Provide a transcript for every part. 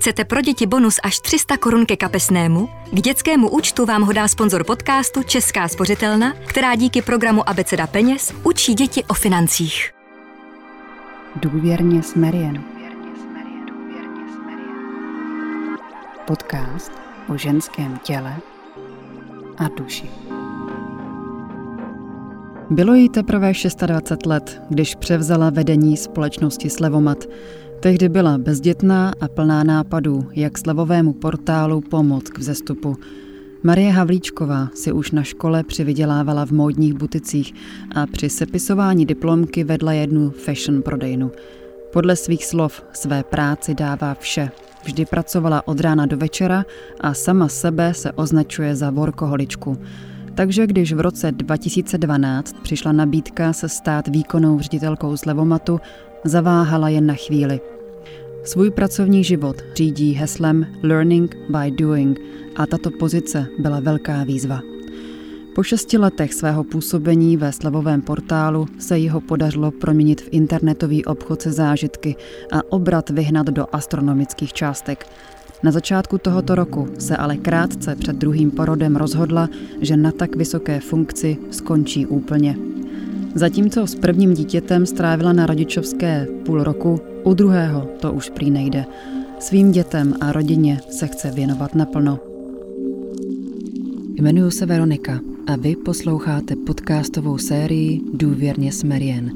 Chcete pro děti bonus až 300 korun ke kapesnému? K dětskému účtu vám ho dá sponzor podcastu Česká spořitelna, která díky programu Abeceda peněz učí děti o financích. Důvěrně s Marian. Podcast o ženském těle a duši. Bylo jí teprve 26 let, když převzala vedení společnosti Slevomat – Tehdy byla bezdětná a plná nápadů, jak slevovému portálu pomoct k vzestupu. Marie Havlíčková si už na škole přivydělávala v módních buticích a při sepisování diplomky vedla jednu fashion prodejnu. Podle svých slov své práci dává vše. Vždy pracovala od rána do večera a sama sebe se označuje za workoholičku. Takže když v roce 2012 přišla nabídka se stát výkonnou ředitelkou Slevomatu, zaváhala jen na chvíli. Svůj pracovní život řídí heslem Learning by Doing a tato pozice byla velká výzva. Po šesti letech svého působení ve slavovém portálu se jeho podařilo proměnit v internetový obchod se zážitky a obrat vyhnat do astronomických částek. Na začátku tohoto roku se ale krátce před druhým porodem rozhodla, že na tak vysoké funkci skončí úplně. Zatímco s prvním dítětem strávila na rodičovské půl roku, u druhého to už prý nejde. Svým dětem a rodině se chce věnovat naplno. Jmenuji se Veronika a vy posloucháte podcastovou sérii Důvěrně s Marian.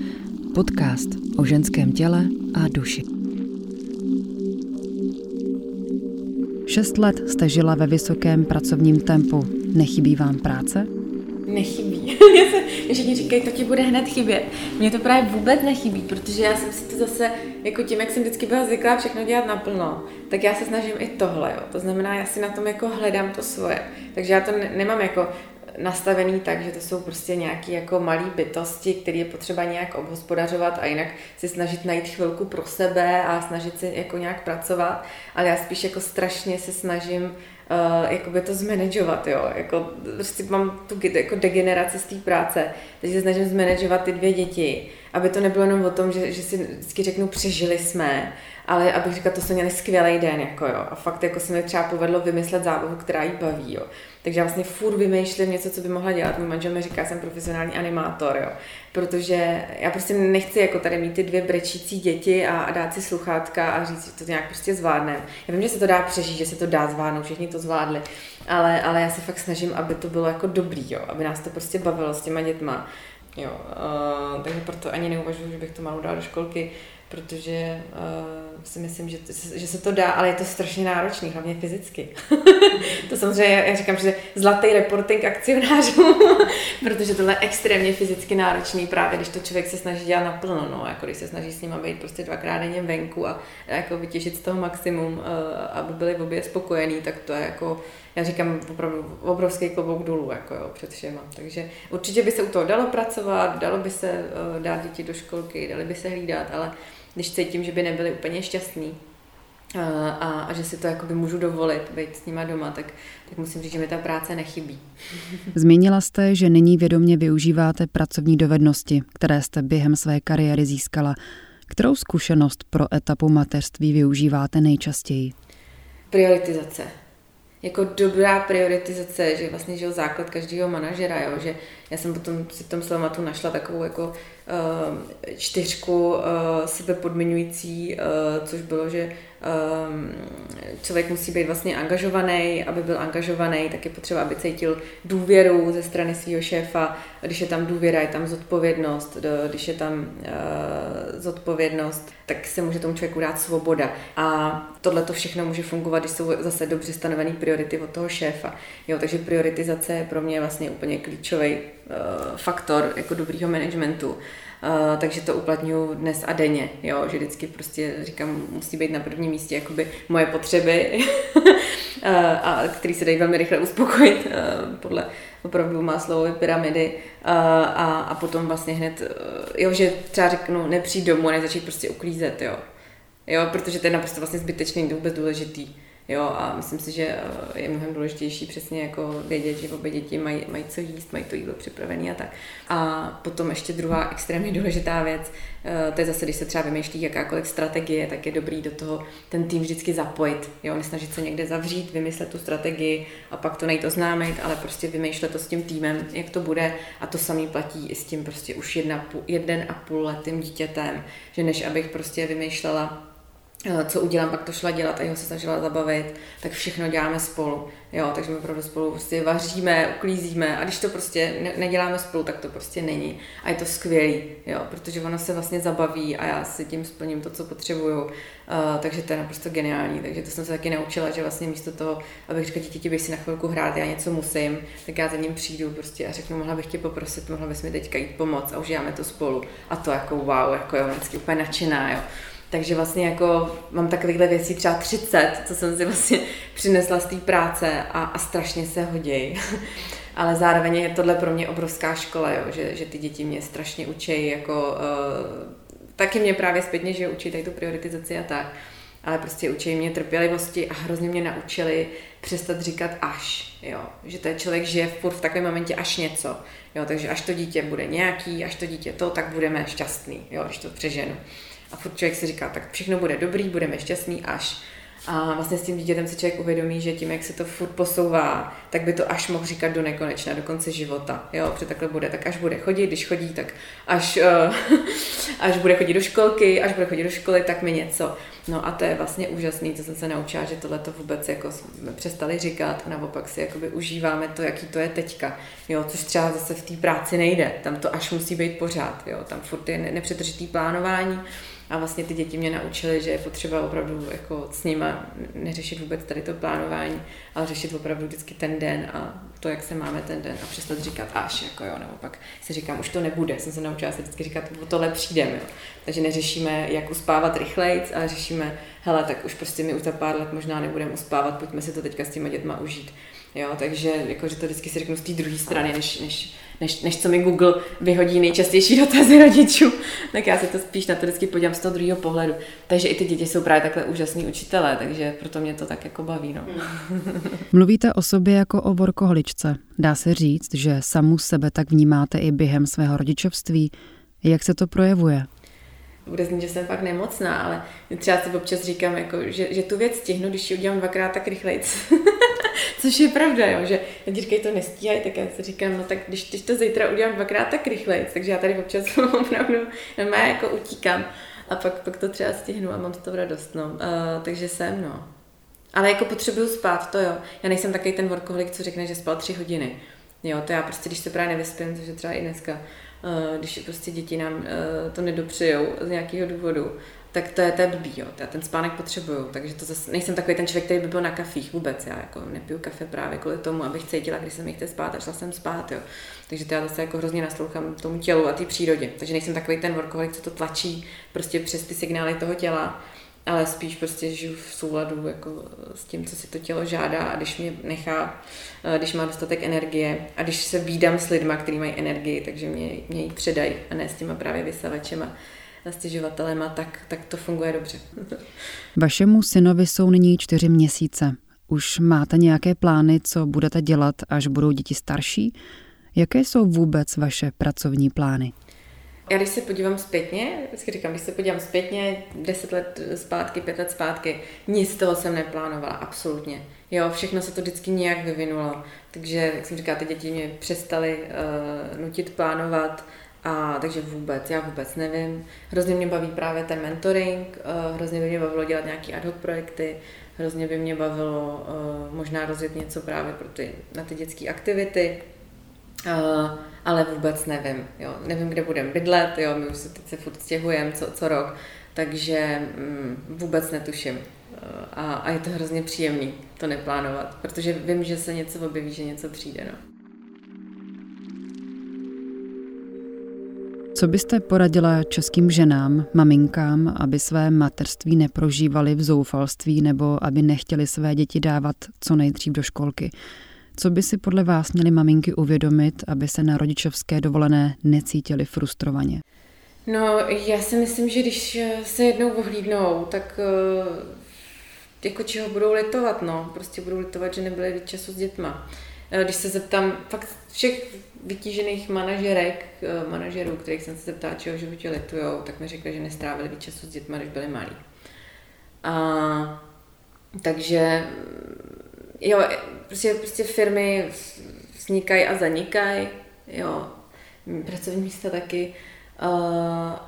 Podcast o ženském těle a duši. Šest let jste žila ve vysokém pracovním tempu. Nechybí vám práce? Nechybí. Všichni říkají, to ti bude hned chybět. Mně to právě vůbec nechybí, protože já jsem si to zase, jako tím, jak jsem vždycky byla zvyklá všechno dělat naplno, tak já se snažím i tohle, jo. To znamená, já si na tom jako hledám to svoje. Takže já to ne- nemám jako nastavený tak, že to jsou prostě nějaké jako malé bytosti, které je potřeba nějak obhospodařovat a jinak si snažit najít chvilku pro sebe a snažit si jako nějak pracovat, ale já spíš jako strašně se snažím uh, jakoby to zmanagovat, jo, jako prostě mám tu jako degeneraci z té práce, takže se snažím zmanagovat ty dvě děti, aby to nebylo jenom o tom, že, že si vždycky řeknu, přežili jsme, ale abych říkala, to jsme měli skvělý den, jako jo, a fakt jako se mi třeba povedlo vymyslet zábavu, která jí baví, jo. Takže já vlastně furt vymýšlím něco, co by mohla dělat. Můj manžel mi říká, jsem profesionální animátor, jo. Protože já prostě nechci jako tady mít ty dvě brečící děti a, a dát si sluchátka a říct, že to nějak prostě zvládnem. Já vím, že se to dá přežít, že se to dá zvládnout, všichni to zvládli, ale, ale já se fakt snažím, aby to bylo jako dobrý, jo. Aby nás to prostě bavilo s těma dětma. Jo, uh, takže proto ani neuvažuji, že bych to malou dala do školky protože uh, si myslím, že, že se to dá, ale je to strašně náročný, hlavně fyzicky. to samozřejmě, já říkám, že zlatý reporting akcionářů, protože tohle je extrémně fyzicky náročný, právě když to člověk se snaží dělat naplno, no, jako když se snaží s nimi být prostě dvakrát denně venku a, jako vytěžit z toho maximum, uh, aby byli obě spokojení, tak to je jako, já říkám opravdu obrovský klobouk dolů, jako jo, před všema. Takže určitě by se u toho dalo pracovat, dalo by se uh, dát děti do školky, dali by se hlídat, ale když cítím, že by nebyli úplně šťastní, a, a, a že si to jakoby můžu dovolit být s nima doma, tak, tak musím říct, že mi ta práce nechybí. Zmínila jste, že nyní vědomě využíváte pracovní dovednosti, které jste během své kariéry získala. Kterou zkušenost pro etapu mateřství využíváte nejčastěji? Prioritizace jako dobrá prioritizace, že vlastně že základ každého manažera, jo, že já jsem potom si v tom Slamatu našla takovou jako uh, čtyřku uh, sebepodmiňující, uh, což bylo, že člověk musí být vlastně angažovaný, aby byl angažovaný, tak je potřeba, aby cítil důvěru ze strany svého šéfa. Když je tam důvěra, je tam zodpovědnost. Když je tam uh, zodpovědnost, tak se může tomu člověku dát svoboda. A tohle to všechno může fungovat, když jsou zase dobře stanovené priority od toho šéfa. Jo, takže prioritizace je pro mě vlastně úplně klíčový uh, faktor jako dobrýho managementu. Uh, takže to uplatňuji dnes a denně, jo, že vždycky prostě říkám, musí být na prvním místě jakoby moje potřeby, uh, a který se dají velmi rychle uspokojit uh, podle opravdu má slovové pyramidy a, a potom vlastně hned, jo, že třeba řeknu, nepřijít domů a nezačít prostě uklízet, jo. Jo, protože to je naprosto vlastně zbytečný, vůbec důležitý. Jo, a myslím si, že eh, je mnohem důležitější přesně jako vědět, že obě děti mají, mají co jíst, mají to jídlo připravené a tak. A potom ještě druhá extrémně důležitá věc, eh, to je zase, když se třeba vymýšlí jakákoliv strategie, tak je dobrý do toho ten tým vždycky zapojit. Jo, nesnažit se někde zavřít, vymyslet tu strategii a pak to nejít oznámit, ale prostě vymýšlet to s tím týmem, jak to bude. A to samý platí i s tím prostě už jedna, jeden a půl letým dítětem, že než abych prostě vymýšlela co udělám, pak to šla dělat a jeho se snažila zabavit, tak všechno děláme spolu. Jo, takže my opravdu spolu prostě vaříme, uklízíme a když to prostě ne- neděláme spolu, tak to prostě není. A je to skvělý, jo, protože ono se vlastně zabaví a já si tím splním to, co potřebuju. Uh, takže to je naprosto geniální. Takže to jsem se taky naučila, že vlastně místo toho, abych řekla dítěti, bych si na chvilku hrát, já něco musím, tak já za ním přijdu prostě a řeknu, mohla bych tě poprosit, mohla bys mi teďka jít pomoct a užijeme to spolu. A to jako wow, jako jo, vždycky úplně nadšená, jo. Takže vlastně jako mám takovýchhle věcí třeba 30, co jsem si vlastně přinesla z té práce a, a strašně se hodí. Ale zároveň je tohle pro mě obrovská škola, jo, že, že ty děti mě strašně učí, jako uh, taky mě právě zpětně, že učí tady tu prioritizaci a tak, ale prostě učí mě trpělivosti a hrozně mě naučili přestat říkat až, jo, že ten člověk žije furt v takovém momentě až něco, jo, takže až to dítě bude nějaký, až to dítě to, tak budeme šťastný, jo, když to přeženu. A furt člověk si říká, tak všechno bude dobrý, budeme šťastný až. A vlastně s tím dítětem si člověk uvědomí, že tím, jak se to furt posouvá, tak by to až mohl říkat do nekonečna, do konce života. Jo, protože takhle bude. Tak až bude chodit, když chodí, tak až, uh, až bude chodit do školky, až bude chodit do školy, tak mi něco. No a to je vlastně úžasný, co jsem se naučila, že tohle to vůbec jako jsme přestali říkat a naopak si jakoby užíváme to, jaký to je teďka. Jo, což třeba zase v té práci nejde. Tam to až musí být pořád. Jo, tam furt je nepřetržitý plánování a vlastně ty děti mě naučily, že je potřeba opravdu jako s nima neřešit vůbec tady to plánování, ale řešit opravdu vždycky ten den a to, jak se máme ten den a přestat říkat až, jako jo, nebo pak si říkám, už to nebude, jsem se naučila se vždycky říkat, o tohle přijdeme, jo. Takže neřešíme, jak uspávat rychlejc, ale řešíme, hele, tak už prostě my už za pár let možná nebudeme uspávat, pojďme si to teďka s těma dětma užít. Jo, takže jako, že to vždycky si řeknu z té druhé strany, než, než než, než co mi Google vyhodí nejčastější dotazy rodičů, tak já se to spíš na to vždycky podívám z toho druhého pohledu. Takže i ty děti jsou právě takhle úžasní učitelé, takže proto mě to tak jako baví. No. Mluvíte o sobě jako o vorkoholičce. Dá se říct, že samu sebe tak vnímáte i během svého rodičovství. Jak se to projevuje? Bude znít, že jsem fakt nemocná, ale třeba si občas říkám, jako, že, že tu věc stihnu, když ji udělám dvakrát tak rychleji. Což je pravda, jo, že lidi říkají, to nestíhají, tak já si říkám, no tak když, když to zítra udělám dvakrát tak rychleji, takže já tady občas opravdu má jako utíkám a pak, pak to třeba stihnu a mám to v radost, no. Uh, takže jsem, no. Ale jako potřebuju spát, to jo. Já nejsem takový ten workoholik, co řekne, že spal tři hodiny. Jo, to já prostě, když se právě nevyspím, což je třeba i dneska, když prostě děti nám uh, to nedopřejou z nějakého důvodu, tak to je, to je blbý, jo. Já ten spánek potřebuju, takže to zase, nejsem takový ten člověk, který by byl na kafích vůbec, já jako nepiju kafe právě kvůli tomu, abych cítila, když se mi chce spát a šla jsem spát, jo. Takže to já zase jako hrozně naslouchám tomu tělu a té přírodě, takže nejsem takový ten workoholik, co to tlačí prostě přes ty signály toho těla, ale spíš prostě žiju v souladu jako s tím, co si to tělo žádá a když mě nechá, eh, když má dostatek energie a když se výdám s lidma, kteří mají energii, takže mě, mě ji předají a ne s těma právě vysavačema stěžovatelema, tak, tak to funguje dobře. Vašemu synovi jsou nyní čtyři měsíce. Už máte nějaké plány, co budete dělat, až budou děti starší? Jaké jsou vůbec vaše pracovní plány? Já když se podívám zpětně, vždycky říkám, když se podívám zpětně, deset let zpátky, pět let zpátky, nic z toho jsem neplánovala, absolutně. Jo, všechno se to vždycky nějak vyvinulo. Takže, jak jsem říkala, ty děti mě přestaly uh, nutit plánovat, a takže vůbec, já vůbec nevím. Hrozně mě baví právě ten mentoring, uh, hrozně by mě bavilo dělat nějaké ad hoc projekty, hrozně by mě bavilo uh, možná rozjet něco právě pro ty, na ty dětské aktivity. Uh, ale vůbec nevím. Jo. Nevím, kde budeme bydlet, jo. my už se teď se furt stěhujeme co, co rok, takže mm, vůbec netuším. Uh, a, a je to hrozně příjemný to neplánovat, protože vím, že se něco objeví, že něco přijde. No. Co byste poradila českým ženám, maminkám, aby své materství neprožívali v zoufalství nebo aby nechtěli své děti dávat co nejdřív do školky? Co by si podle vás měly maminky uvědomit, aby se na rodičovské dovolené necítili frustrovaně? No, já si myslím, že když se jednou ohlídnou, tak jako čeho budou litovat, no. Prostě budou litovat, že nebyli víc času s dětma. Eh, když se zeptám fakt všech vytížených manažerek, eh, manažerů, kterých jsem se zeptala, čeho životě litujou, tak mi řekli, že nestrávili víc času s dětma, když byli malí. A, takže jo, prostě, prostě firmy vznikají a zanikají, jo, pracovní místa taky. Uh,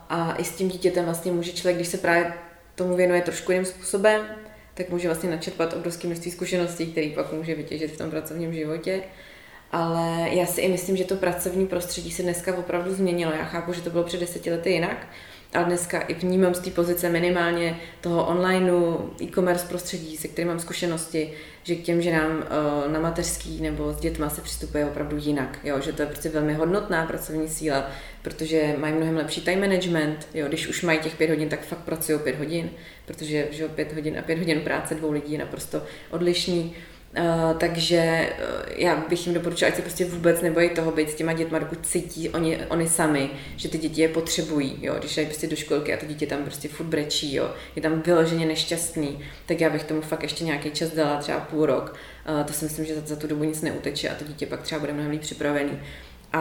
a i s tím dítětem vlastně může člověk, když se právě tomu věnuje trošku jiným způsobem, tak může vlastně načerpat obrovské množství zkušeností, které pak může vytěžit v tom pracovním životě. Ale já si i myslím, že to pracovní prostředí se dneska opravdu změnilo. Já chápu, že to bylo před deseti lety jinak, ale dneska i vnímám z té pozice minimálně toho onlineu, e-commerce prostředí, se kterým mám zkušenosti, že k těm ženám uh, na mateřský nebo s dětma se přistupuje opravdu jinak, jo? že to je prostě velmi hodnotná pracovní síla, protože mají mnohem lepší time management, jo? když už mají těch pět hodin, tak fakt pracují pět hodin, protože že pět hodin a pět hodin práce dvou lidí je naprosto odlišný. Uh, takže uh, já bych jim doporučila, ať se prostě vůbec nebojí toho být s těma dětma, dokud cítí oni, oni sami, že ty děti je potřebují, jo, když dají prostě do školky a to dítě tam prostě furt brečí, jo, je tam vyloženě nešťastný, tak já bych tomu fakt ještě nějaký čas dala, třeba půl rok, uh, to si myslím, že za, za tu dobu nic neuteče a to dítě pak třeba bude mnohem líp připravený. A,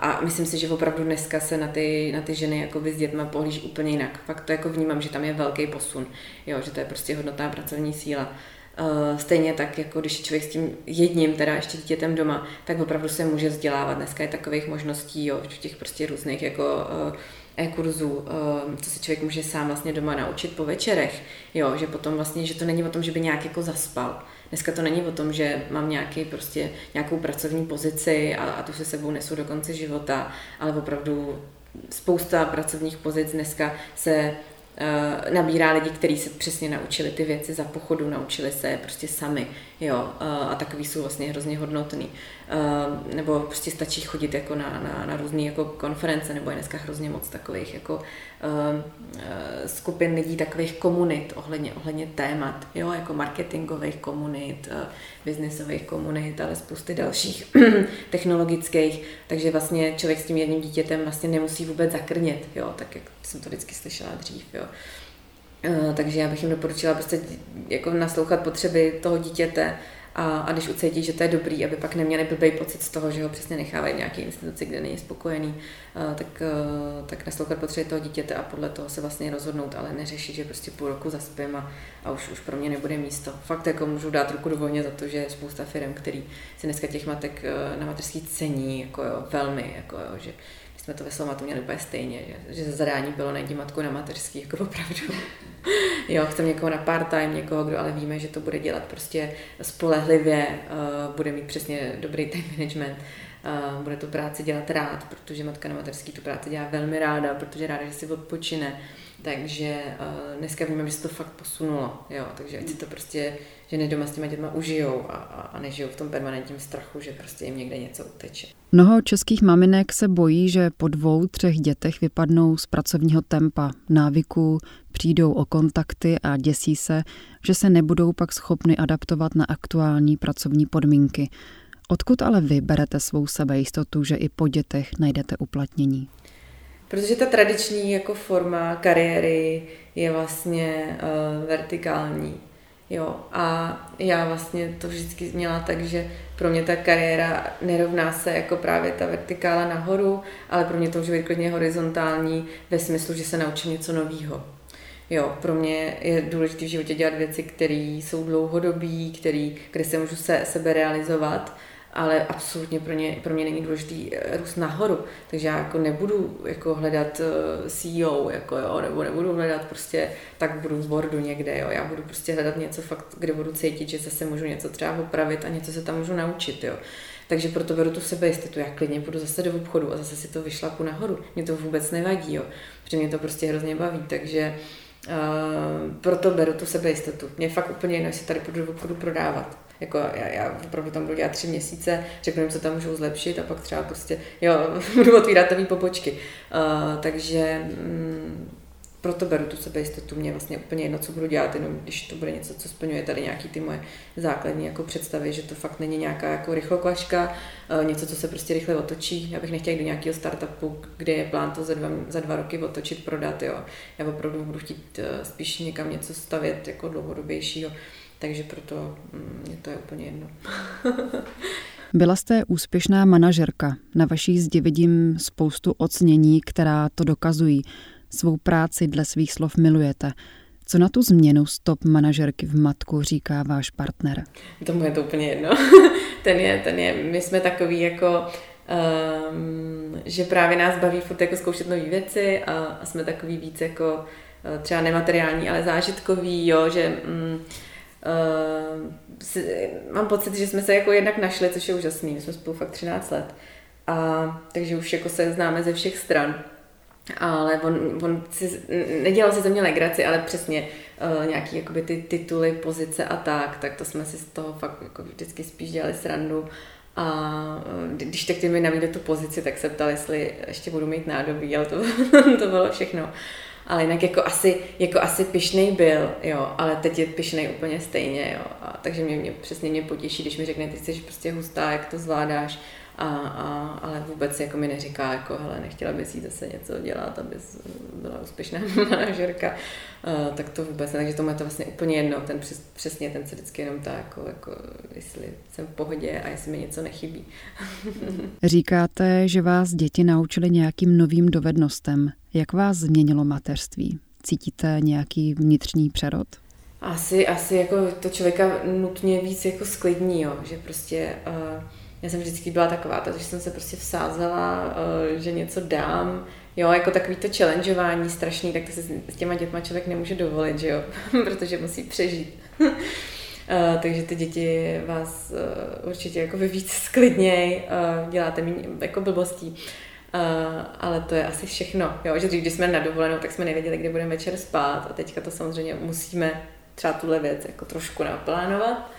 a, a myslím si, že opravdu dneska se na ty, na ty ženy jako s dětma pohlíží úplně jinak. Fakt to jako vnímám, že tam je velký posun, jo, že to je prostě hodnotná pracovní síla. Uh, stejně tak, jako když je člověk s tím jedním, teda ještě dítětem doma, tak opravdu se může vzdělávat. Dneska je takových možností, jo, v těch prostě různých jako uh, e-kurzů, uh, co se člověk může sám vlastně doma naučit po večerech, jo, že potom vlastně, že to není o tom, že by nějak jako zaspal. Dneska to není o tom, že mám nějaký prostě nějakou pracovní pozici a, a tu se sebou nesu do konce života, ale opravdu spousta pracovních pozic dneska se Eh, nabírá lidi, kteří se přesně naučili ty věci za pochodu, naučili se prostě sami, jo, eh, a takový jsou vlastně hrozně hodnotný. Eh, nebo prostě stačí chodit jako na, na, na různé jako konference, nebo je dneska hrozně moc takových jako skupin lidí, takových komunit ohledně, ohledně témat, jo, jako marketingových komunit, biznisových komunit, ale spousty dalších technologických, takže vlastně člověk s tím jedním dítětem vlastně nemusí vůbec zakrnět, jo, tak jak jsem to vždycky slyšela dřív, jo. Uh, takže já bych jim doporučila prostě jako naslouchat potřeby toho dítěte a, a když ucítí, že to je dobrý, aby pak neměli blbý pocit z toho, že ho přesně nechávají v nějaké instituci, kde není spokojený, tak, tak naslouchat potřeby toho dítěte a podle toho se vlastně rozhodnout, ale neřešit, že prostě půl roku zaspím a, a už, už pro mě nebude místo. Fakt jako můžu dát ruku do vojně za to, že je spousta firm, který si dneska těch matek na mateřský cení, jako jo, velmi, jako jo, že jsme to ve Slomatu měli úplně stejně, že, že zadání bylo najdi matku na mateřský, jako opravdu. jo, chceme někoho na part-time, někoho, kdo ale víme, že to bude dělat prostě spolehlivě, uh, bude mít přesně dobrý time management, uh, bude tu práci dělat rád, protože matka na mateřský tu práci dělá velmi ráda, protože ráda, že si odpočine. Takže uh, dneska víme, že se to fakt posunulo, jo, takže ať si to prostě ženy doma s těma dětma užijou a, a, a nežijou v tom permanentním strachu, že prostě jim někde něco uteče. Mnoho českých maminek se bojí, že po dvou, třech dětech vypadnou z pracovního tempa, návyků, přijdou o kontakty a děsí se, že se nebudou pak schopny adaptovat na aktuální pracovní podmínky. Odkud ale vy berete svou sebejistotu, že i po dětech najdete uplatnění? Protože ta tradiční jako forma kariéry je vlastně uh, vertikální. Jo, a já vlastně to vždycky měla tak, že pro mě ta kariéra nerovná se jako právě ta vertikála nahoru, ale pro mě to může být klidně horizontální ve smyslu, že se naučím něco nového. Jo, pro mě je důležité v životě dělat věci, které jsou dlouhodobé, kde se můžu se, sebe realizovat ale absolutně pro, ně, pro mě není důležitý eh, růst nahoru, takže já jako nebudu jako hledat eh, CEO, jako jo, nebo nebudu hledat prostě, tak budu v boardu někde, jo, já budu prostě hledat něco fakt, kde budu cítit, že zase můžu něco třeba opravit a něco se tam můžu naučit, jo. Takže proto beru tu sebejistotu, já klidně budu zase do obchodu a zase si to vyšlapu nahoru. Mě to vůbec nevadí, jo, protože mě to prostě hrozně baví, takže Uh, proto beru tu sebejistotu. Mě fakt úplně jinak, jestli tady půjdu do obchodu prodávat. Jako já, já opravdu tam budu dělat tři měsíce, řeknu jim, co tam můžou zlepšit a pak třeba prostě, jo, budu otvírat tam popočky. Uh, takže um, proto beru tu sebejistotu, mě vlastně úplně jedno, co budu dělat, jenom když to bude něco, co splňuje tady nějaký ty moje základní jako představy, že to fakt není nějaká jako rychlokvaška, eh, něco, co se prostě rychle otočí. Já bych nechtěla jít do nějakého startupu, kde je plán to za dva, za dva roky otočit, prodat, jo. Já opravdu budu chtít eh, spíš někam něco stavět jako dlouhodobějšího, takže proto mm, mě to je úplně jedno. Byla jste úspěšná manažerka. Na vaší zdi vidím spoustu ocnění, která to dokazují. Svou práci dle svých slov milujete. Co na tu změnu stop manažerky v matku říká váš partner? Tomu je to úplně jedno. ten je, ten je, my jsme takový jako, um, že právě nás baví furt jako zkoušet nové věci a, a jsme takový víc jako uh, třeba nemateriální, ale zážitkový, jo, že um, uh, si, mám pocit, že jsme se jako jednak našli, což je úžasný, my jsme spolu fakt 13 let. A, takže už jako se známe ze všech stran ale on, on si, nedělal si ze mě legraci, ale přesně uh, nějaký jakoby ty tituly, pozice a tak, tak to jsme si z toho fakt jako vždycky spíš dělali srandu. A uh, když tak ty mi navídli tu pozici, tak se ptali, jestli ještě budu mít nádobí, ale to, to bylo všechno. Ale jinak jako asi, jako asi pišnej byl, jo, ale teď je pišnej úplně stejně, jo. A, takže mě, mě, přesně mě potěší, když mi řekne, ty jsi prostě hustá, jak to zvládáš a, a, ale vůbec jako mi neříká, jako hele, nechtěla bys jí zase něco dělat, aby byla úspěšná manažerka, uh, tak to vůbec ne, takže tomu je to vlastně úplně jedno, ten přes, přesně ten se vždycky jenom tak, jako, jako, jestli jsem v pohodě a jestli mi něco nechybí. Říkáte, že vás děti naučili nějakým novým dovednostem. Jak vás změnilo mateřství? Cítíte nějaký vnitřní přerod? Asi, asi jako to člověka nutně víc jako sklidní, jo, že prostě uh, já jsem vždycky byla taková, že jsem se prostě vsázela, eh, že něco dám, jo, jako takový to challengeování strašný, tak to se s těma dětma člověk nemůže dovolit, že jo, protože musí přežít. Uh, takže ty děti vás uh, určitě jako vy víc sklidněj, uh, děláte méně jako blbostí. Ale to je asi všechno, jo, že když jsme na dovolenou, tak jsme nevěděli, kde budeme večer spát a teďka to samozřejmě musíme třeba tuhle věc jako trošku naplánovat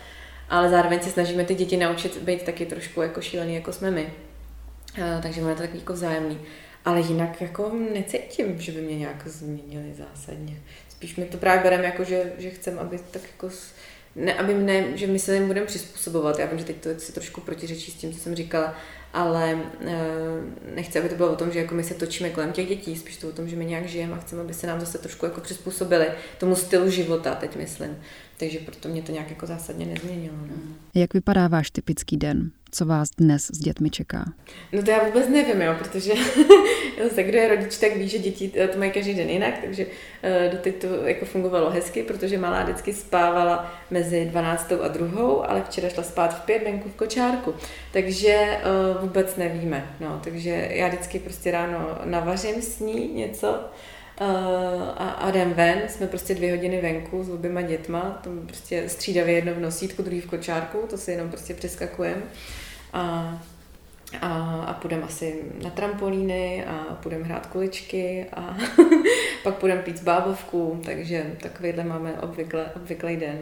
ale zároveň se snažíme ty děti naučit být taky trošku jako šílený, jako jsme my. Takže máme to takový jako vzájemný. Ale jinak jako necítím, že by mě nějak změnili zásadně. Spíš mi to právě bereme jako, že, že chcem, aby tak jako ne, aby mne, že my se jim budeme přizpůsobovat. Já vím, že teď to si trošku protiřečí s tím, co jsem říkala, ale e, nechci, aby to bylo o tom, že jako my se točíme kolem těch dětí, spíš to o tom, že my nějak žijeme a chceme, aby se nám zase trošku jako přizpůsobili tomu stylu života, teď myslím. Takže proto mě to nějak jako zásadně nezměnilo. No. Jak vypadá váš typický den? Co vás dnes s dětmi čeká? No to já vůbec nevím, jo, protože zase, kdo je rodič, tak ví, že děti eh, to mají každý den jinak, takže uh, doteď to jako fungovalo hezky, protože malá vždycky spávala mezi 12. a 2. ale včera šla spát v pět venku v kočárku. Takže uh, vůbec nevíme. No, takže já vždycky prostě ráno navařím s ní něco, a, a jdem ven, jsme prostě dvě hodiny venku s oběma dětma, tam prostě střídavě jedno v nosítku, druhý v kočárku, to si jenom prostě přeskakujeme a, a, a půjdeme asi na trampolíny a půjdeme hrát kuličky a pak půjdeme pít bábovku, takže takovýhle máme obvykle, obvyklý den.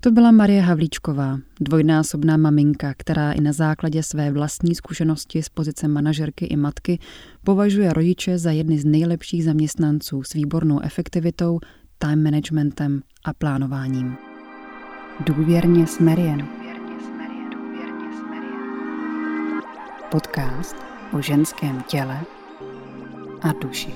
To byla Marie Havlíčková, dvojnásobná maminka, která i na základě své vlastní zkušenosti z pozice manažerky i matky považuje rodiče za jedny z nejlepších zaměstnanců s výbornou efektivitou, time managementem a plánováním. Důvěrně s Marian. Podcast o ženském těle a duši.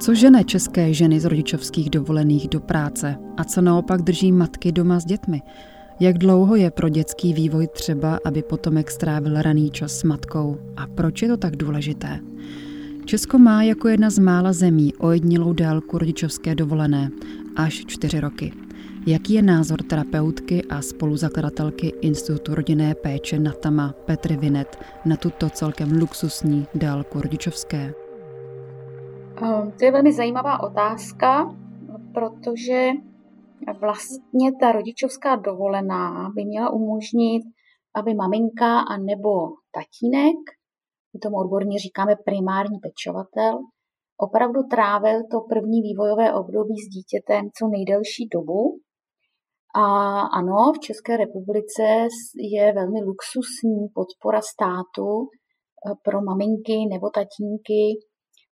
Co žene české ženy z rodičovských dovolených do práce a co naopak drží matky doma s dětmi? Jak dlouho je pro dětský vývoj třeba, aby potomek strávil raný čas s matkou a proč je to tak důležité? Česko má jako jedna z mála zemí ojednilou délku rodičovské dovolené až čtyři roky. Jaký je názor terapeutky a spoluzakladatelky Institutu rodinné péče Natama Petry Vinet na tuto celkem luxusní dálku rodičovské? Ehm, to je velmi zajímavá otázka, protože vlastně ta rodičovská dovolená by měla umožnit, aby maminka a nebo tatínek, my tomu odborně říkáme primární pečovatel, opravdu trávil to první vývojové období s dítětem co nejdelší dobu. A ano, v České republice je velmi luxusní podpora státu eh, pro maminky nebo tatínky,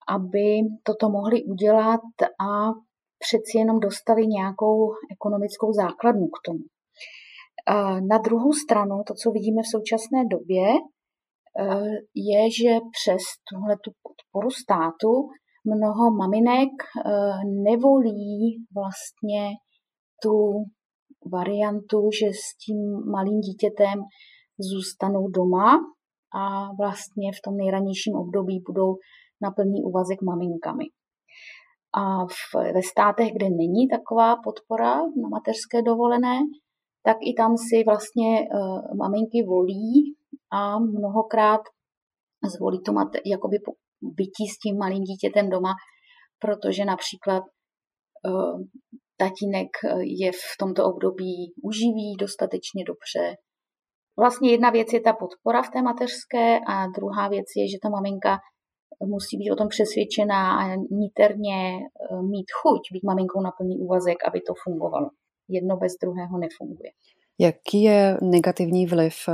aby toto mohli udělat a přeci jenom dostali nějakou ekonomickou základnu k tomu. Na druhou stranu, to, co vidíme v současné době, eh, je, že přes tuhle tu podporu státu mnoho maminek eh, nevolí vlastně tu variantu, že s tím malým dítětem zůstanou doma a vlastně v tom nejranějším období budou na plný úvazek maminkami. A v, ve státech, kde není taková podpora na mateřské dovolené, tak i tam si vlastně uh, maminky volí a mnohokrát zvolí to mat, jakoby bytí s tím malým dítětem doma, protože například uh, tatínek je v tomto období uživí dostatečně dobře. Vlastně jedna věc je ta podpora v té mateřské a druhá věc je, že ta maminka musí být o tom přesvědčená a niterně eh, mít chuť být maminkou na plný úvazek, aby to fungovalo. Jedno bez druhého nefunguje. Jaký je negativní vliv eh,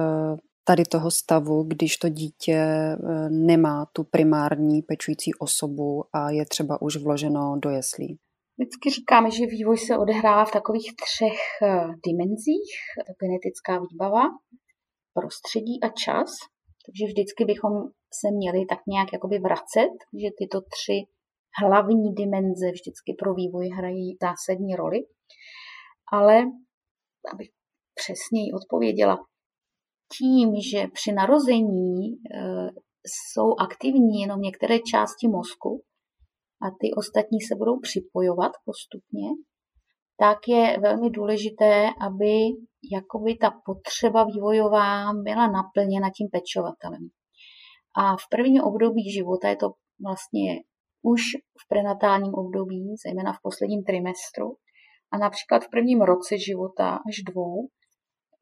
tady toho stavu, když to dítě eh, nemá tu primární pečující osobu a je třeba už vloženo do jeslí? Vždycky říkáme, že vývoj se odehrává v takových třech dimenzích. Genetická výbava, prostředí a čas. Takže vždycky bychom se měli tak nějak jakoby vracet, že tyto tři hlavní dimenze vždycky pro vývoj hrají zásadní roli. Ale abych přesněji odpověděla, tím, že při narození e, jsou aktivní jenom některé části mozku a ty ostatní se budou připojovat postupně, tak je velmi důležité, aby jakoby ta potřeba vývojová byla naplněna tím pečovatelem. A v prvním období života je to vlastně už v prenatálním období, zejména v posledním trimestru, a například v prvním roce života až dvou,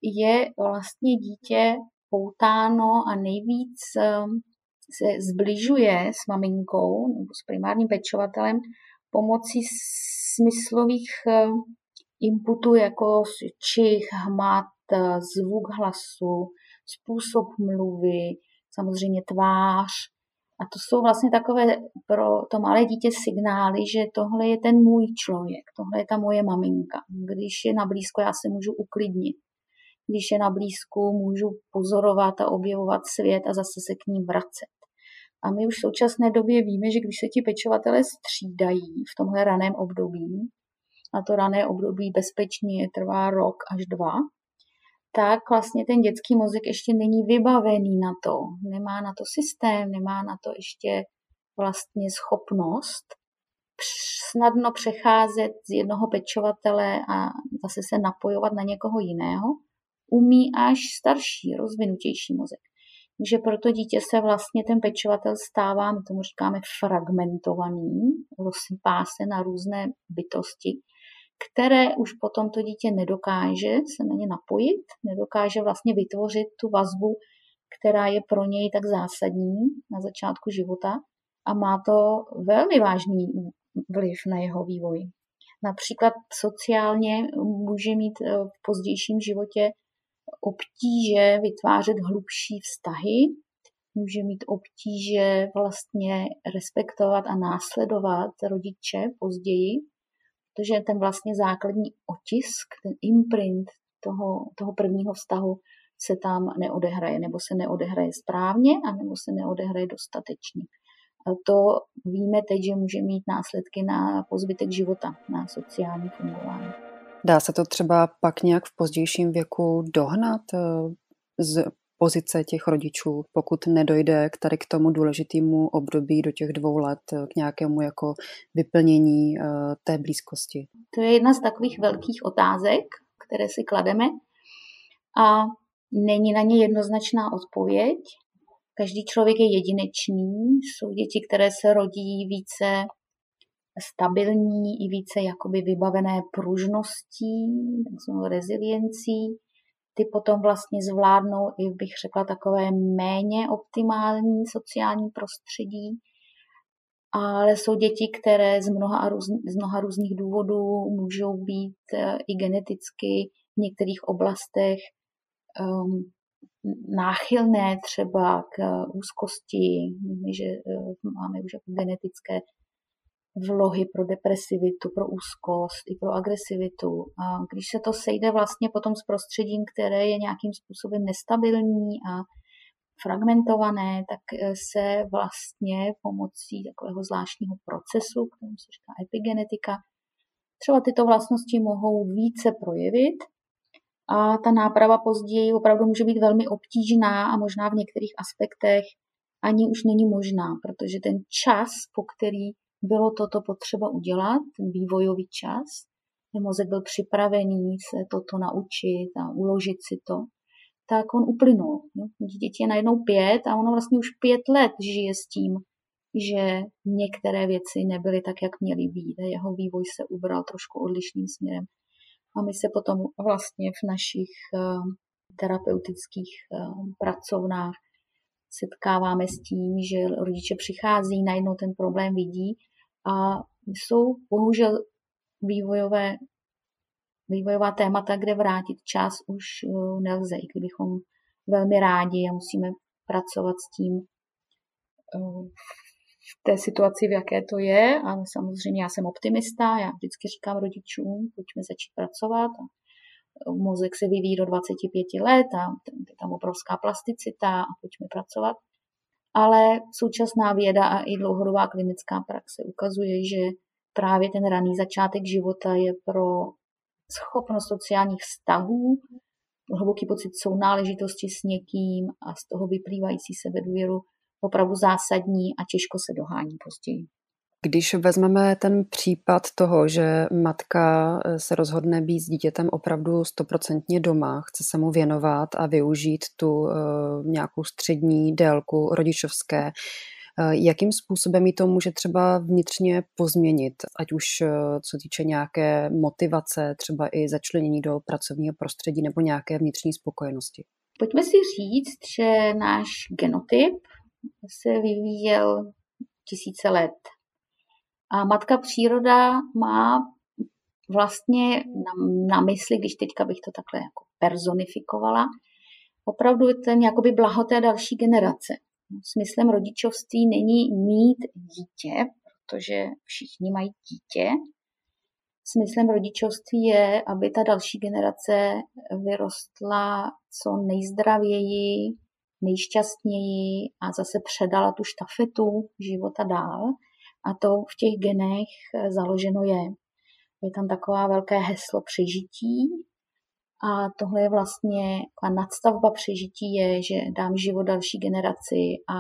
je vlastně dítě poutáno a nejvíc se zbližuje s maminkou nebo s primárním pečovatelem pomocí smyslových um, inputů jako čich, hmat, zvuk hlasu, způsob mluvy, samozřejmě tvář. A to jsou vlastně takové pro to malé dítě signály, že tohle je ten můj člověk, tohle je ta moje maminka. Když je na blízko, já se můžu uklidnit. Když je na blízku, můžu pozorovat a objevovat svět a zase se k ním vracet. A my už v současné době víme, že když se ti pečovatelé střídají v tomhle raném období, a to rané období bezpečně trvá rok až dva, tak vlastně ten dětský mozek ještě není vybavený na to. Nemá na to systém, nemá na to ještě vlastně schopnost snadno přecházet z jednoho pečovatele a zase se napojovat na někoho jiného, umí až starší, rozvinutější mozek. Takže proto dítě se vlastně ten pečovatel stává, my tomu říkáme fragmentovaný, rozsypá se na různé bytosti, které už potom to dítě nedokáže se na ně napojit, nedokáže vlastně vytvořit tu vazbu, která je pro něj tak zásadní na začátku života a má to velmi vážný vliv na jeho vývoj. Například sociálně může mít eh, v pozdějším životě obtíže vytvářet hlubší vztahy, může mít obtíže vlastně respektovat a následovat rodiče později, protože ten vlastně základní otisk, ten imprint toho, toho prvního vztahu se tam neodehraje, nebo se neodehraje správně, a nebo se neodehraje dostatečně. To víme teď, že může mít následky na pozbytek života, na sociální fungování. Dá se to třeba pak nějak v pozdějším věku dohnat eh, z pozice těch rodičů, pokud nedojde k tady k tomu důležitému období do těch dvou let, k nějakému jako vyplnění eh, té blízkosti? To je jedna z takových velkých otázek, které si klademe a není na ně jednoznačná odpověď. Každý člověk je jedinečný, jsou děti, které se rodí více stabilní i více jakoby vybavené pružností, takzvanou reziliencí ty potom vlastně zvládnou i, bych řekla, takové méně optimální sociální prostředí. Ale jsou děti, které z mnoha, z mnoha různých důvodů můžou být eh, i geneticky v některých oblastech um, náchylné třeba k úzkosti. Víme, že máme už jako genetické vlohy pro depresivitu, pro úzkost i pro agresivitu. A když se to sejde vlastně potom s prostředím, které je nějakým způsobem nestabilní a fragmentované, tak se vlastně pomocí takového zvláštního procesu, kterému se říká epigenetika, třeba tyto vlastnosti mohou více projevit a ta náprava později opravdu může být velmi obtížná a možná v některých aspektech ani už není možná, protože ten čas, po který bylo toto potřeba udělat, ten vývojový čas, ten mozek byl připravený se toto naučit a uložit si to, tak on uplynul. Dítě je najednou pět a ono vlastně už pět let žije s tím, že některé věci nebyly tak, jak měly být a jeho vývoj se ubral trošku odlišným směrem. A my se potom vlastně v našich eh, terapeutických eh, pracovnách setkáváme s tím, že rodiče přichází, najednou ten problém vidí a jsou bohužel vývojové, vývojová témata, kde vrátit čas už eh, nelze, i kdybychom velmi rádi a musíme pracovat s tím v té situaci, v jaké to je. A samozřejmě já jsem optimista, já vždycky říkám rodičům, pojďme začít pracovat. A mozek se vyvíjí do 25 let a je tam obrovská plasticita a pojďme pracovat. Ale současná věda a i dlouhodobá klinická praxe ukazuje, že právě ten raný začátek života je pro schopnost sociálních vztahů, hluboký pocit sounáležitosti s někým a z toho vyplývající sebedůvěru opravdu zásadní a těžko se dohání později. Když vezmeme ten případ toho, že matka eh, se rozhodne být s dítětem opravdu stoprocentně doma, chce se mu věnovat a využít tu uh, nějakou střední délku rodičovské, uh, jakým způsobem mi to může třeba vnitřně pozměnit, ať už co týče nějaké motivace, třeba i začlenění do pracovního prostředí nebo nějaké vnitřní spokojenosti? Pojďme si říct, že náš genotyp se vyvíjel tisíce let. A matka příroda má vlastně na, na mysli, když teďka bych to takhle jako personifikovala, opravdu ten jakoby blaho té další generace. Smyslem rodičovství není mít dítě, protože všichni mají dítě. Smyslem rodičovství je, aby ta další generace vyrostla co nejzdravěji, nejšťastněji a zase předala tu štafetu života dál. A to v těch genech eh, založeno je. Je tam taková velké heslo přežití a tohle je vlastně taková nadstavba přežití je, že dám život další generaci a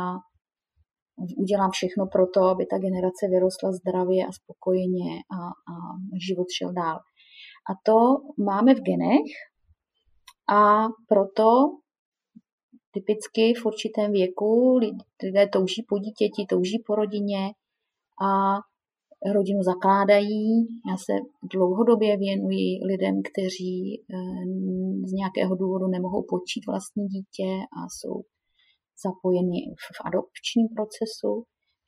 udělám všechno pro to, aby ta generace vyrostla zdravě a spokojeně a, a život šel dál. A to máme v genech a proto typicky v určitém věku lidé touží po dítěti, touží po rodině a rodinu zakládají. Já se dlouhodobě věnuji lidem, kteří eh, z nějakého důvodu nemohou počít vlastní dítě a jsou zapojeni v adopčním procesu.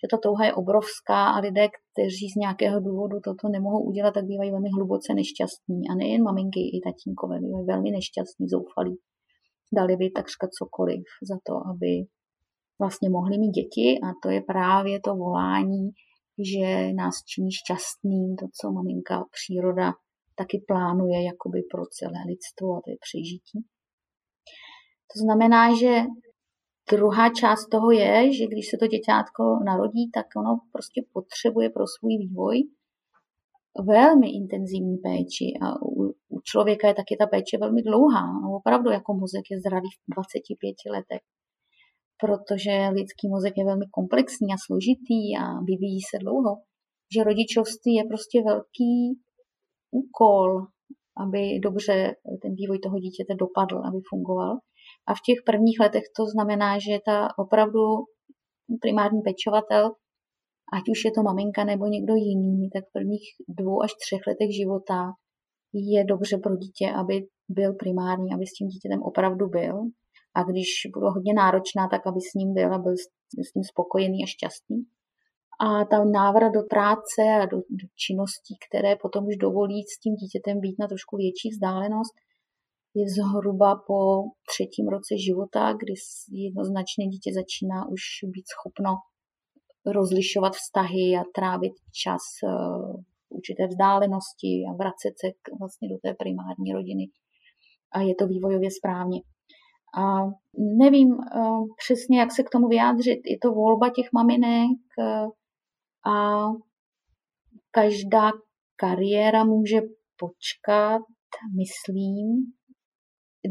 Že ta touha je obrovská a lidé, kteří z nějakého důvodu toto nemohou udělat, tak bývají velmi hluboce nešťastní. A nejen maminky, i tatínkové bývají velmi nešťastní, zoufalí dali by takřka cokoliv za to, aby vlastně mohli mít děti a to je právě to volání, že nás činí šťastným, to, co maminka příroda taky plánuje jakoby pro celé lidstvo a to je přežití. To znamená, že druhá část toho je, že když se to děťátko narodí, tak ono prostě potřebuje pro svůj vývoj velmi intenzivní péči a u, u člověka je taky ta péče velmi dlouhá. No, opravdu jako mozek je zdravý v 25 letech, protože lidský mozek je velmi komplexní a složitý a vyvíjí se dlouho. Že rodičovství je prostě velký úkol, aby dobře ten vývoj toho dítěte dopadl, aby fungoval. A v těch prvních letech to znamená, že ta opravdu primární pečovatel ať už je to maminka nebo někdo jiný, tak v prvních dvou až třech letech života je dobře pro dítě, aby byl primární, aby s tím dítětem opravdu byl. A když budu hodně náročná, tak aby s ním byl a byl s ním spokojený a šťastný. A ta návrat do práce a do, do činností, které potom už dovolí s tím dítětem být na trošku větší vzdálenost, je zhruba po třetím roce života, kdy jednoznačně dítě začíná už být schopno rozlišovat vztahy a trávit čas eh, v určité vzdálenosti a vracet se vlastně do té primární rodiny. A je to vývojově správně. A nevím uh, přesně, jak se k tomu vyjádřit. Je to volba těch maminek uh, a každá kariéra může počkat, myslím.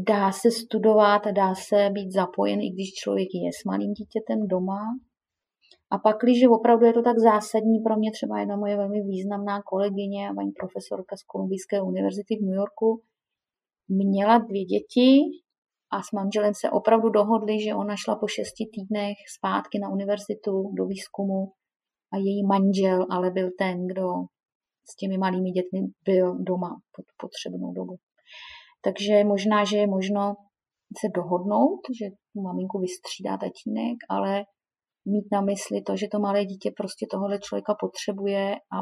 Dá se studovat a dá se být zapojen, i když člověk je s malým dítětem doma. A pak, když opravdu je to tak zásadní pro mě, třeba jedna moje velmi významná kolegyně, paní profesorka z Kolumbijské univerzity v New Yorku, měla dvě děti a s manželem se opravdu dohodli, že ona šla po šesti týdnech zpátky na univerzitu do výzkumu a její manžel ale byl ten, kdo s těmi malými dětmi byl doma pod potřebnou dobu. Takže možná, že je možno se dohodnout, že tu maminku vystřídá tatínek, ale mít na mysli to, že to malé dítě prostě tohle člověka potřebuje a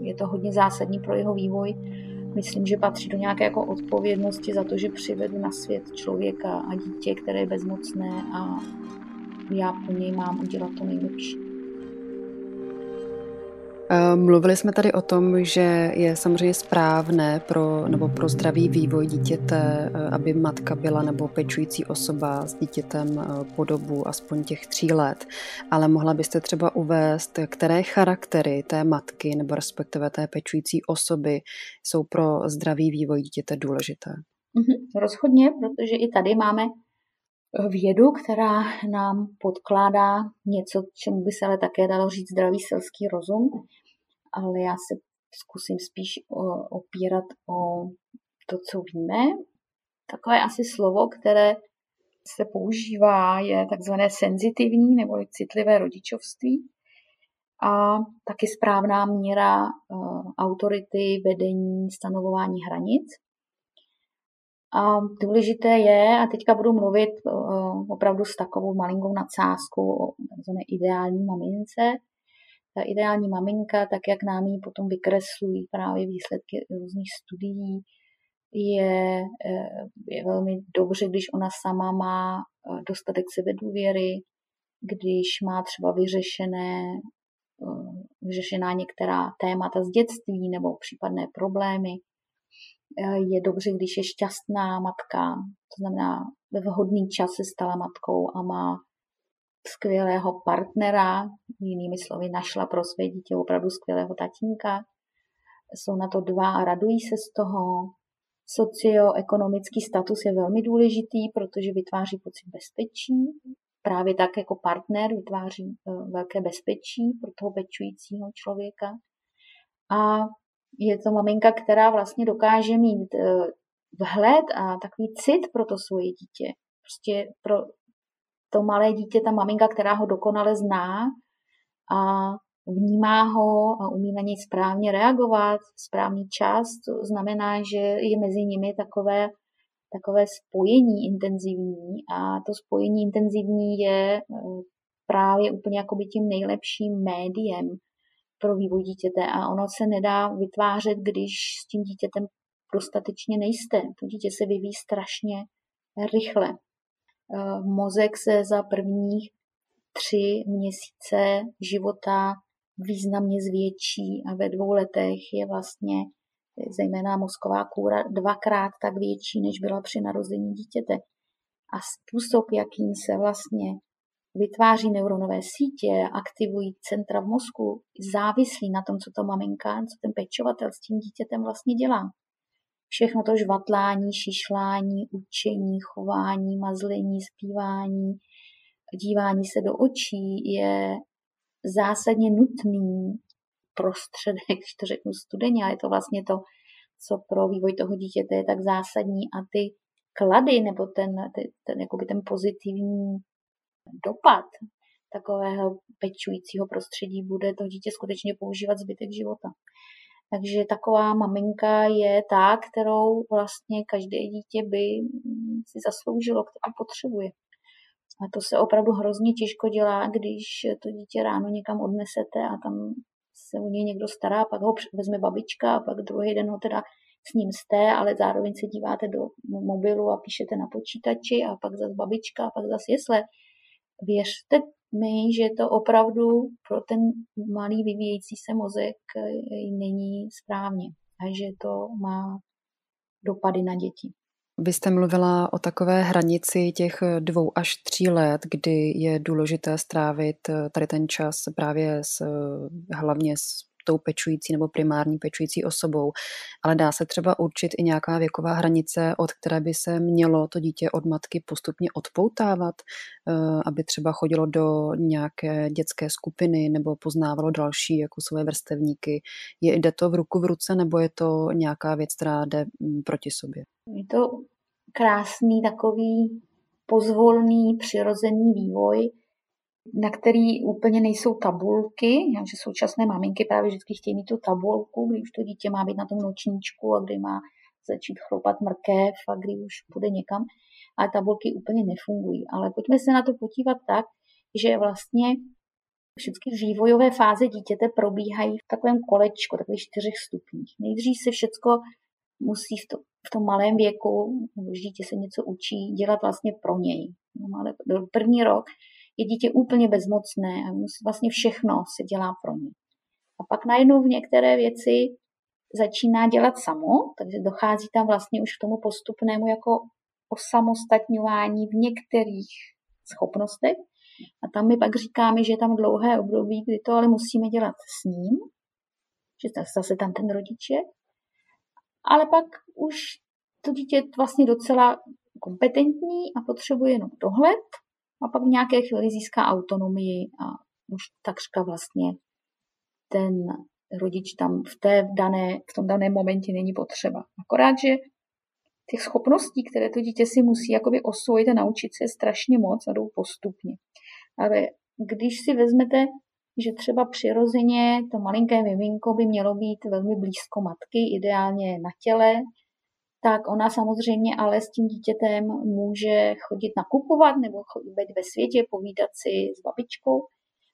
je to hodně zásadní pro jeho vývoj, myslím, že patří do nějaké jako odpovědnosti za to, že přivedu na svět člověka a dítě, které je bezmocné a já po něj mám udělat to nejlepší. Eh, mluvili jsme tady o tom, že je samozřejmě správné pro, nebo pro zdravý vývoj dítěte, eh, aby matka byla nebo pečující osoba s dítětem eh, po dobu aspoň těch tří let. Ale mohla byste třeba uvést, které charaktery té matky nebo respektive té pečující osoby jsou pro zdravý vývoj dítěte důležité? Mhm, rozhodně, protože i tady máme vědu, která nám podkládá něco, čemu by se ale také dalo říct zdravý selský rozum ale já se zkusím spíš opírat o to, co víme. Takové asi slovo, které se používá, je takzvané senzitivní nebo citlivé rodičovství a taky správná míra autority, vedení, stanovování hranic. A důležité je, a teďka budu mluvit opravdu s takovou malinkou nadsázkou o ideální mamince, ta ideální maminka, tak jak nám ji potom vykreslují právě výsledky různých studií, je, eh, je velmi dobře, když ona sama má eh, dostatek sebedůvěry, když má třeba vyřešené, eh, vyřešená některá témata z dětství nebo případné problémy. Je dobře, když je šťastná matka, to znamená ve vhodný čas se stala matkou a má skvělého partnera, jinými slovy našla pro své dítě opravdu skvělého tatínka. Jsou na to dva a radují se z toho. Socioekonomický status je velmi důležitý, protože vytváří pocit bezpečí. Právě tak jako partner vytváří e, velké bezpečí pro toho pečujícího člověka. A je to maminka, která vlastně dokáže mít e, vhled a takový cit pro to svoje dítě. Prostě pro to malé dítě, ta maminka, která ho dokonale zná a vnímá ho a umí na něj správně reagovat, správný čas, to znamená, že je mezi nimi takové, takové spojení intenzivní a to spojení intenzivní je eh, právě úplně jakoby tím nejlepším médiem pro vývoj dítěte a ono se nedá vytvářet, když s tím dítětem dostatečně nejste. To dítě se vyvíjí strašně rychle. Eh, mozek se za prvních tři měsíce života významně zvětší a ve dvou letech je vlastně zejména mozková kůra dvakrát tak větší, než byla při narození dítěte. A způsob, jakým se vlastně vytváří neuronové sítě, aktivují centra v mozku, závislí na tom, co to maminka, co ten pečovatel s tím dítětem vlastně dělá. Všechno to žvatlání, šišlání, učení, chování, mazlení, zpívání, dívání se do očí je zásadně nutný prostředek, když to řeknu studeně, a je to vlastně to, co pro vývoj toho dítěte je tak zásadní a ty klady nebo ten, ten, ten, jakoby ten pozitivní dopad takového pečujícího prostředí bude to dítě skutečně používat zbytek života. Takže taková maminka je ta, kterou vlastně každé dítě by si zasloužilo, kterou potřebuje. A to se opravdu hrozně těžko dělá, když to dítě ráno někam odnesete a tam se o něj někdo stará, pak ho vezme babička a pak druhý den ho teda s ním jste, ale zároveň se díváte do mobilu a píšete na počítači a pak zase babička a pak zase jesle. Věřte mi, že to opravdu pro ten malý vyvíjející se mozek eh, není správně a že to má dopady na děti. Vy jste mluvila o takové hranici těch dvou až tří let, kdy je důležité strávit eh, tady ten čas právě s, eh, hlavně s tou pečující nebo primární pečující osobou, ale dá se třeba určit i nějaká věková hranice, od které by se mělo to dítě od matky postupně odpoutávat, eh, aby třeba chodilo do nějaké dětské skupiny nebo poznávalo další jako své vrstevníky. Je, jde to v ruku v ruce nebo je to nějaká věc, která jde mm, proti sobě? Je to krásný takový pozvolný, přirozený vývoj, na který úplně nejsou tabulky, že současné maminky právě vždycky chtějí mít tu tabulku, kdy už to dítě má být na tom nočníčku a kdy má začít chlopat mrkev a kdy už půjde někam, ale tabulky úplně nefungují. Ale pojďme se na to podívat tak, že vlastně všechny vývojové fáze dítěte probíhají v takovém kolečku, takových čtyřech stupních. Nejdřív se všechno musí v, to, v tom malém věku, nebo dítě se něco učí, dělat vlastně pro něj. No, ale první rok je dítě úplně bezmocné a vlastně všechno se dělá pro ně. A pak najednou v některé věci začíná dělat samo, takže dochází tam vlastně už k tomu postupnému jako osamostatňování v některých schopnostech. A tam my pak říkáme, že je tam dlouhé období, kdy to ale musíme dělat s ním, že zase tam ten rodič je. Ale pak už to dítě je vlastně docela kompetentní a potřebuje jenom dohled a pak v nějaké chvíli získá autonomii a už takřka vlastně ten rodič tam v, té dané, v tom daném momentě není potřeba. Akorát, že těch schopností, které to dítě si musí jakoby osvojit a naučit se strašně moc a jdou postupně. Ale když si vezmete, že třeba přirozeně to malinké miminko by mělo být velmi blízko matky, ideálně na těle, tak ona samozřejmě ale s tím dítětem může chodit nakupovat nebo být ve světě, povídat si s babičkou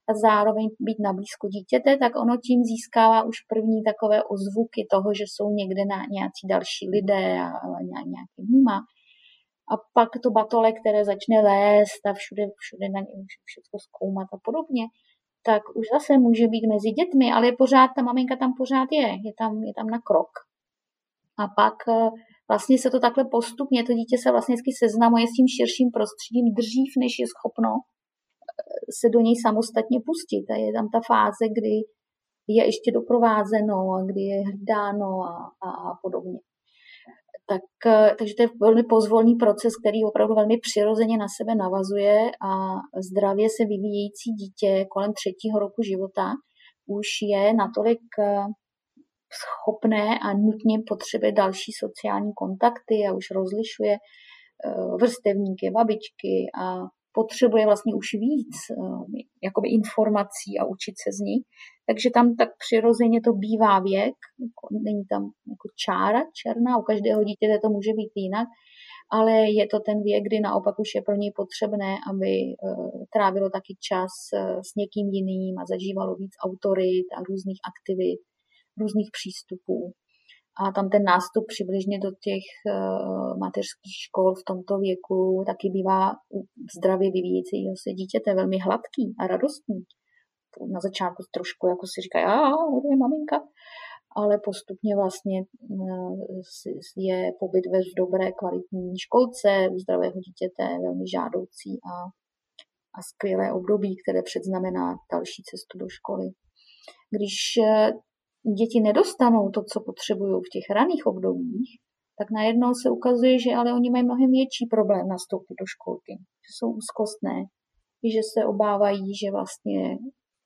a zároveň být na blízko dítěte, tak ono tím získává už první takové ozvuky toho, že jsou někde na nějací další lidé a nějaký vnímá. A pak to batole, které začne lézt a všude, všude na něm všechno zkoumat a podobně, tak už zase může být mezi dětmi, ale pořád, ta maminka tam pořád je, je tam, je tam na krok. A pak eh, vlastně se to takhle postupně, to dítě se vlastně seznamuje s tím širším prostředím dřív, než je schopno eh, se do něj samostatně pustit. A je tam ta fáze, kdy je ještě doprovázeno a kdy je hlídáno a, a, a podobně. Tak, eh, takže to je velmi pozvolný proces, který opravdu velmi přirozeně na sebe navazuje a zdravě se vyvíjející dítě kolem třetího roku života už je natolik schopné a nutně potřebuje další sociální kontakty a už rozlišuje eh, vrstevníky, babičky a potřebuje vlastně už víc eh, jakoby informací a učit se z nich. Takže tam tak přirozeně to bývá věk, jako není tam jako čára černá, u každého dítěte to může být jinak, ale je to ten věk, kdy naopak už je pro něj potřebné, aby eh, trávilo taky čas s někým jiným a zažívalo víc autorit a různých aktivit různých přístupů. A tam ten nástup přibližně do těch eh, mateřských škol v tomto věku taky bývá u zdravě vyvíjejícího se dítěte velmi hladký a radostný. Na začátku trošku jako si říká, a je maminka, ale postupně vlastně eh, je pobyt ve dobré kvalitní školce u zdravého dítěte velmi žádoucí a, a skvělé období, které předznamená další cestu do školy. Když eh, děti nedostanou to, co potřebují v těch raných obdobích, tak najednou se ukazuje, že ale oni mají mnohem větší problém nastoupit do školky, že jsou úzkostné, že se obávají, že vlastně,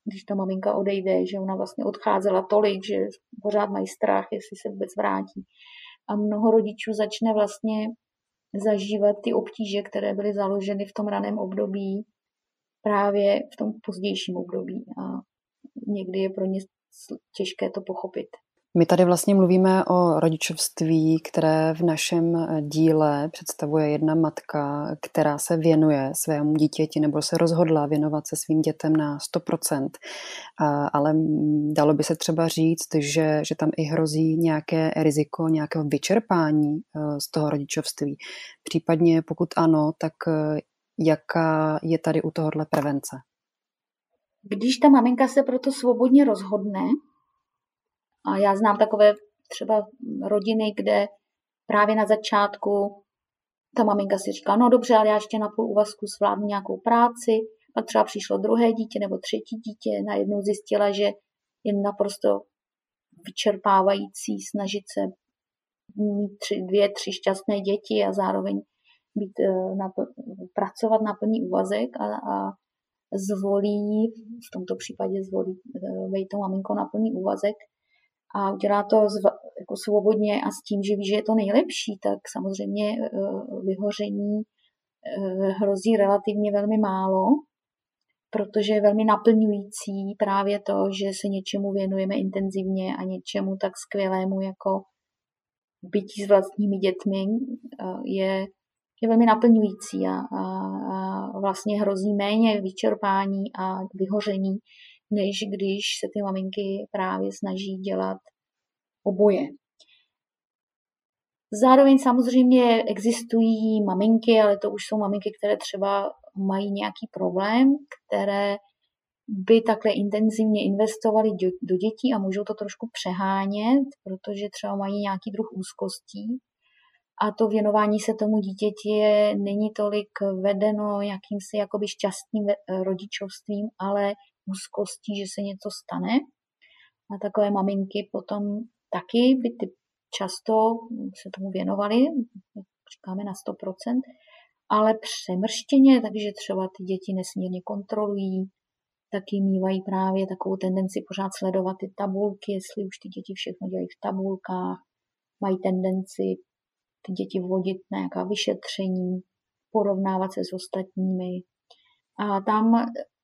když ta maminka odejde, že ona vlastně odcházela tolik, že pořád mají strach, jestli se vůbec vrátí. A mnoho rodičů začne vlastně zažívat ty obtíže, které byly založeny v tom raném období, právě v tom pozdějším období. A někdy je pro ně těžké to pochopit. My tady vlastně mluvíme o rodičovství, které v našem díle představuje jedna matka, která se věnuje svému dítěti nebo se rozhodla věnovat se svým dětem na 100%. Ale dalo by se třeba říct, že, že tam i hrozí nějaké riziko nějakého vyčerpání e, z toho rodičovství. Případně pokud ano, tak e, jaká je tady u tohohle prevence? Když ta maminka se proto svobodně rozhodne, a já znám takové třeba rodiny, kde právě na začátku ta maminka si říká, no dobře, ale já ještě na půl úvazku zvládnu nějakou práci, pak třeba přišlo druhé dítě nebo třetí dítě, najednou zjistila, že je naprosto vyčerpávající snažit se mít tři, dvě, tři šťastné děti a zároveň být, eh, na, pracovat na plný úvazek a, a zvolí, v tomto případě zvolí vejít to maminko na plný úvazek a udělá to zv, jako svobodně a s tím, že ví, že je to nejlepší, tak samozřejmě eh, vyhoření eh, hrozí relativně velmi málo, protože je velmi naplňující právě to, že se něčemu věnujeme intenzivně a něčemu tak skvělému jako bytí s vlastními dětmi eh, je, je velmi naplňující a, a, a vlastně hrozí méně vyčerpání a vyhoření, než když se ty maminky právě snaží dělat oboje. Zároveň samozřejmě existují maminky, ale to už jsou maminky, které třeba mají nějaký problém, které by takhle intenzivně investovali do dětí a můžou to trošku přehánět, protože třeba mají nějaký druh úzkostí. A to věnování se tomu dítěti je, není tolik vedeno jakýmsi jakoby šťastným rodičovstvím, ale úzkostí, že se něco stane. A takové maminky potom taky by ty často se tomu věnovali, říkáme na 100%, ale přemrštěně, takže třeba ty děti nesmírně kontrolují, taky mývají právě takovou tendenci pořád sledovat ty tabulky, jestli už ty děti všechno dělají v tabulkách, mají tendenci ty děti vodit na nějaká vyšetření, porovnávat se s ostatními. A tam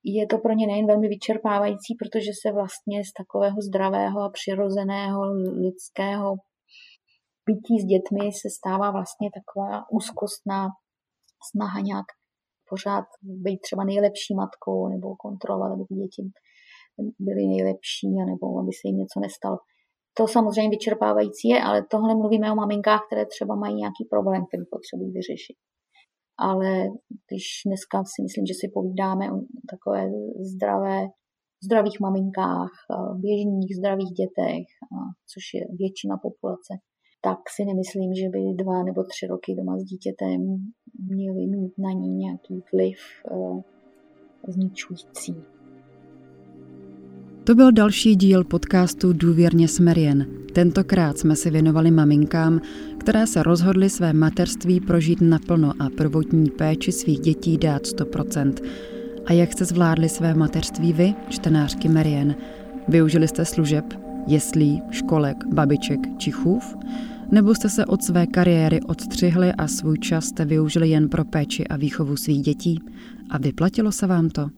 je to pro ně nejen velmi vyčerpávající, protože se vlastně z takového zdravého a přirozeného lidského bytí s dětmi se stává vlastně taková úzkostná snaha nějak pořád být třeba nejlepší matkou nebo kontrolovat, aby ty děti byly nejlepší, nebo aby se jim něco nestalo. To samozřejmě vyčerpávající je, ale tohle mluvíme o maminkách, které třeba mají nějaký problém, který potřebují vyřešit. Ale když dneska si myslím, že si povídáme o takové zdravé, zdravých maminkách, běžných zdravých dětech, což je většina populace, tak si nemyslím, že by dva nebo tři roky doma s dítětem měly mít na ní nějaký vliv uh, zničující. To byl další díl podcastu Důvěrně Smerjen. Tentokrát jsme si věnovali maminkám, které se rozhodly své mateřství prožít naplno a prvotní péči svých dětí dát 100%. A jak jste zvládli své mateřství vy, čtenářky Merien? Využili jste služeb, jeslí, školek, babiček či chův? Nebo jste se od své kariéry odstřihli a svůj čas jste využili jen pro péči a výchovu svých dětí? A vyplatilo se vám to?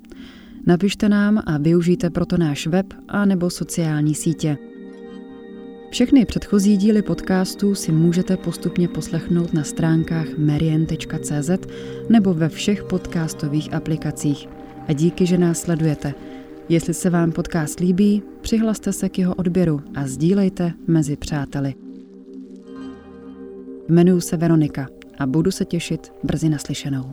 Napište nám a využijte proto náš web a nebo sociální sítě. Všechny předchozí díly podcastů si můžete postupně poslechnout na stránkách merien.cz nebo ve všech podcastových aplikacích. A díky, že nás sledujete. Jestli se vám podcast líbí, přihlaste se k jeho odběru a sdílejte mezi přáteli. Jmenuji se Veronika a budu se těšit brzy naslyšenou.